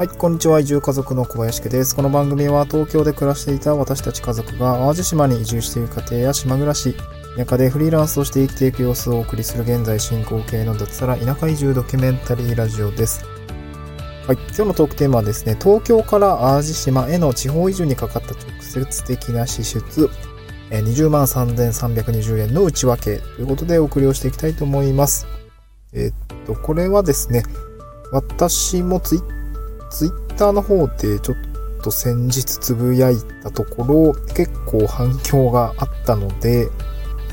はい、こんにちは。移住家族の小林家です。この番組は東京で暮らしていた私たち家族が淡路島に移住している家庭や島暮らし、田舎でフリーランスとして生きていく様子をお送りする現在進行形の脱サラ田舎移住ドキュメンタリーラジオです。はい、今日のトークテーマはですね、東京から淡路島への地方移住にかかった直接的な支出、20万3320円の内訳ということでお送りをしていきたいと思います。えっと、これはですね、私もツイッツイッターの方でちょっと先日つぶやいたところ、結構反響があったので、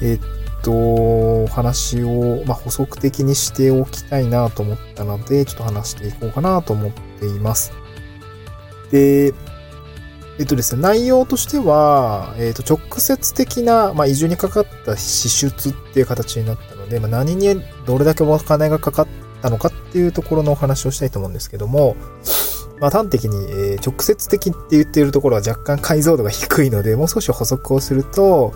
えっと、お話を、まあ、補足的にしておきたいなと思ったので、ちょっと話していこうかなと思っています。で、えっとですね、内容としては、えっと、直接的な、まあ、移住にかかった支出っていう形になったので、まあ、何にどれだけお金がかかったのかっていうところのお話をしたいと思うんですけども、まあ、端的に、えー、直接的って言っているところは若干解像度が低いので、もう少し補足をすると、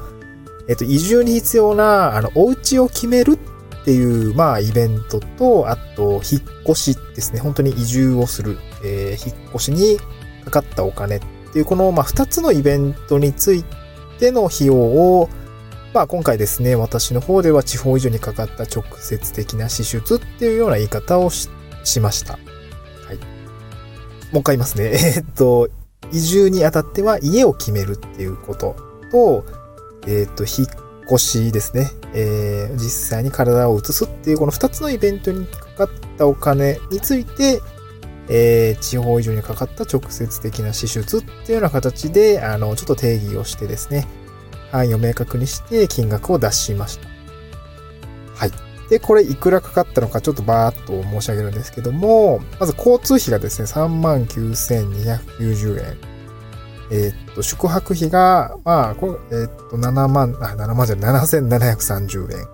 えっ、と、移住に必要な、あの、お家を決めるっていう、まあ、イベントと、あと、引っ越しですね。本当に移住をする、えー、引っ越しにかかったお金っていう、この、まあ、二つのイベントについての費用を、まあ、今回ですね、私の方では地方移住にかかった直接的な支出っていうような言い方をしました。もう一回言いますね。え、っと、移住にあたっては家を決めるっていうことと、え、っと、引っ越しですね。えー、実際に体を移すっていうこの二つのイベントにかかったお金について、えー、地方移住にかかった直接的な支出っていうような形で、あの、ちょっと定義をしてですね、範囲を明確にして金額を出しました。はい。で、これいくらかかったのかちょっとバーっと申し上げるんですけども、まず交通費がですね、39,290円。えー、っと、宿泊費が、まあ、これ、えー、っと、7万、あ、7万じゃない、7,730円。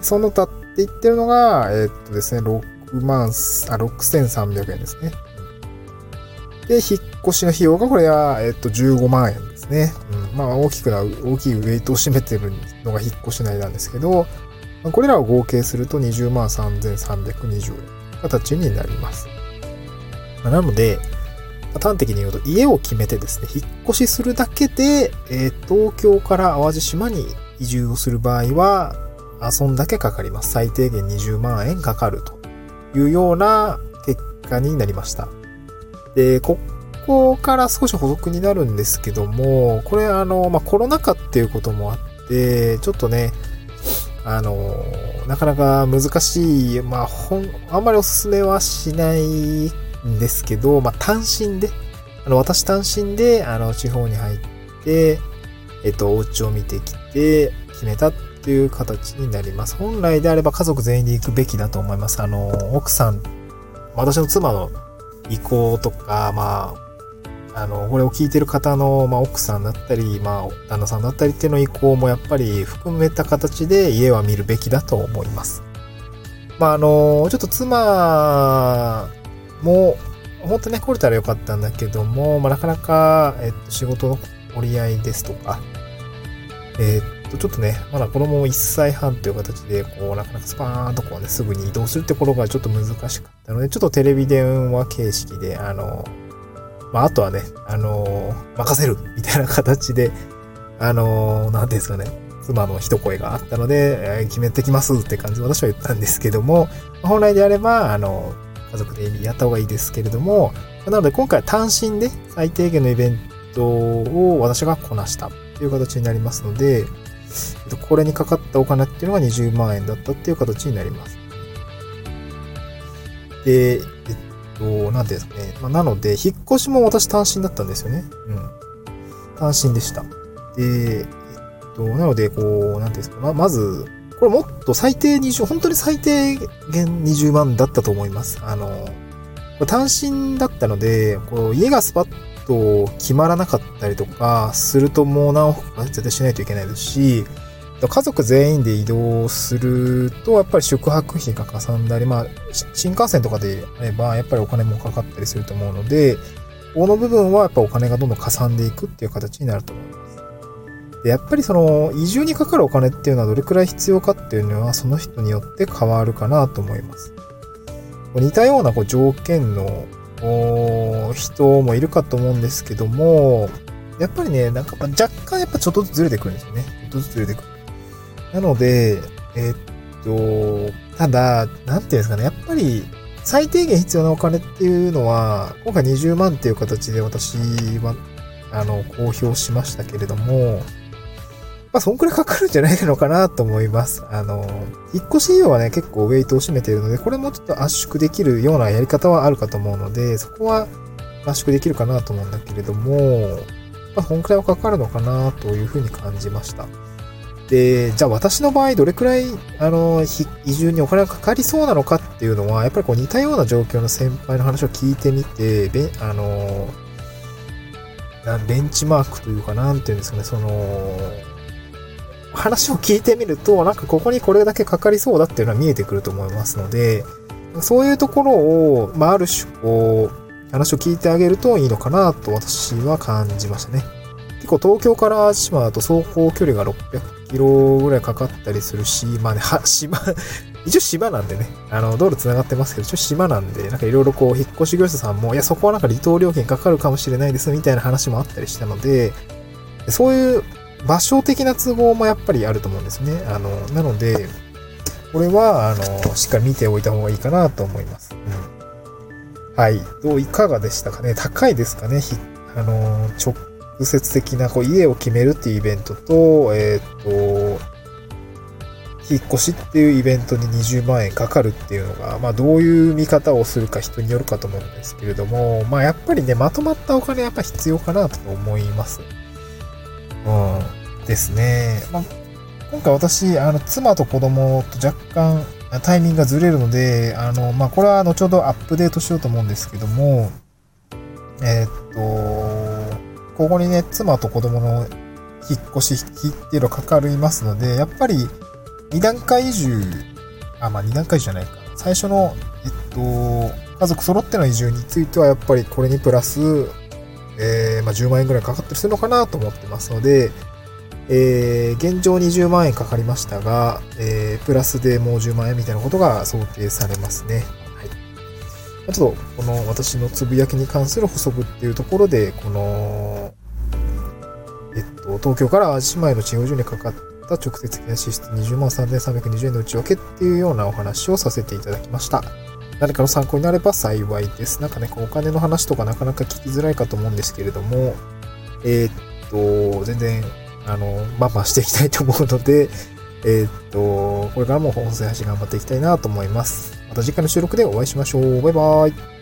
その他って言ってるのが、えー、っとですね、6万、あ、6,300円ですね。で、引っ越しの費用が、これは、えっと、15万円ですね。うん、まあ、大きくな、大きいウェイトを占めてるのが引っ越し内なんですけど、これらを合計すると20万3320円形になります。なので、端的に言うと家を決めてですね、引っ越しするだけで、えー、東京から淡路島に移住をする場合は、そんだけかかります。最低限20万円かかるというような結果になりました。で、ここから少し補足になるんですけども、これあの、まあ、コロナ禍っていうこともあって、ちょっとね、あの、なかなか難しい、まあ、ほん、あんまりおすすめはしないんですけど、まあ、単身で、あの、私単身で、あの、地方に入って、えっと、お家を見てきて、決めたっていう形になります。本来であれば家族全員で行くべきだと思います。あの、奥さん、私の妻の意向とか、まあ、あの、これを聞いてる方の、まあ、奥さんだったり、まあ、旦那さんだったりっていうの意向もやっぱり含めた形で家は見るべきだと思います。まあ、あの、ちょっと妻も、本当ね、来れたらよかったんだけども、まあ、なかなか、えっと、仕事の折り合いですとか、えっと、ちょっとね、まだ子供も1歳半という形で、こう、なかなかスパーンとこうね、すぐに移動するってことがちょっと難しかったので、ちょっとテレビ電話形式で、あの、まあ、あとはね、あのー、任せるみたいな形で、あのー、なんていうんですかね、妻の一声があったので、えー、決めてきますって感じで私は言ったんですけども、本来であれば、あの、家族でやった方がいいですけれども、なので今回単身で最低限のイベントを私がこなしたっていう形になりますので、これにかかったお金っていうのが20万円だったっていう形になります。で、と、なんていうんですかね。まあ、なので、引っ越しも私単身だったんですよね。うん。単身でした。で、えっと、なので、こう、なんていうんですか。ま、まず、これもっと最低20、本当に最低限20万だったと思います。あの、これ単身だったので、こう、家がスパッと決まらなかったりとかするともう何億か絶対しないといけないですし、家族全員で移動すると、やっぱり宿泊費がかさんだり、まあ、新幹線とかであれば、やっぱりお金もかかったりすると思うので、この部分はやっぱお金がどんどんかさんでいくっていう形になると思います。で、やっぱりその、移住にかかるお金っていうのはどれくらい必要かっていうのは、その人によって変わるかなと思います。似たようなこう条件の人もいるかと思うんですけども、やっぱりね、なんか若干やっぱちょっとずつずれてくるんですよね。ちょっとずつずれてくる。なので、えー、っと、ただ、なんていうんですかね、やっぱり最低限必要なお金っていうのは、今回20万っていう形で私は、あの、公表しましたけれども、まあ、そんくらいかかるんじゃないのかなと思います。あの、引っ越し費用はね、結構ウェイトを占めているので、これもちょっと圧縮できるようなやり方はあるかと思うので、そこは圧縮できるかなと思うんだけれども、まあ、そんくらいはかかるのかなというふうに感じました。で、じゃあ私の場合どれくらい、あの、移住にお金がかかりそうなのかっていうのは、やっぱりこう似たような状況の先輩の話を聞いてみて、べあの、ベンチマークというか、なんていうんですかね、その、話を聞いてみると、なんかここにこれだけかかりそうだっていうのは見えてくると思いますので、そういうところを、まあ、ある種、こう、話を聞いてあげるといいのかなと私は感じましたね。結構東京から淡島だと走行距離が600キロぐらいかかったりするし、まあね、は、島、一応島なんでね、あの、道路繋がってますけど、一応島なんで、なんかいろいろこう、引っ越し業者さんも、いや、そこはなんか離島料金かかるかもしれないです、みたいな話もあったりしたので、そういう場所的な都合もやっぱりあると思うんですね。あの、なので、これは、あの、しっかり見ておいた方がいいかなと思います。うん。はい。どう、いかがでしたかね高いですかねあの、直接的な、こう、家を決めるっていうイベントと、えっ、ー、と、引っ越しっていうイベントに20万円かかるっていうのが、まあどういう見方をするか人によるかと思うんですけれども、まあやっぱりね、まとまったお金やっぱ必要かなと思います。うん。ですね。まあ、今回私、あの、妻と子供と若干タイミングがずれるので、あの、まあ、これは後ほどアップデートしようと思うんですけども、えー、っと、ここにね、妻と子供の引っ越し費っていうのかかりますので、やっぱり2段階移住、あ、まあ2段階じゃないか。最初の、えっと、家族揃っての移住についてはやっぱりこれにプラス、えー、まあ、10万円ぐらいかかったりするのかなと思ってますので、えー、現状20万円かかりましたが、えー、プラスでもう10万円みたいなことが想定されますね。はい。ちょっと、この私のつぶやきに関する補足っていうところで、この、えっと、東京から淡路島への地方住にかかった直接的な支出20万3320円の内訳っていうようなお話をさせていただきました。何かの参考になれば幸いです。なんかね、こうお金の話とかなかなか聞きづらいかと思うんですけれども、えー、っと、全然、あの、バンバンしていきたいと思うので、えー、っと、これからも音声配信頑張っていきたいなと思います。また次回の収録でお会いしましょう。バイバーイ。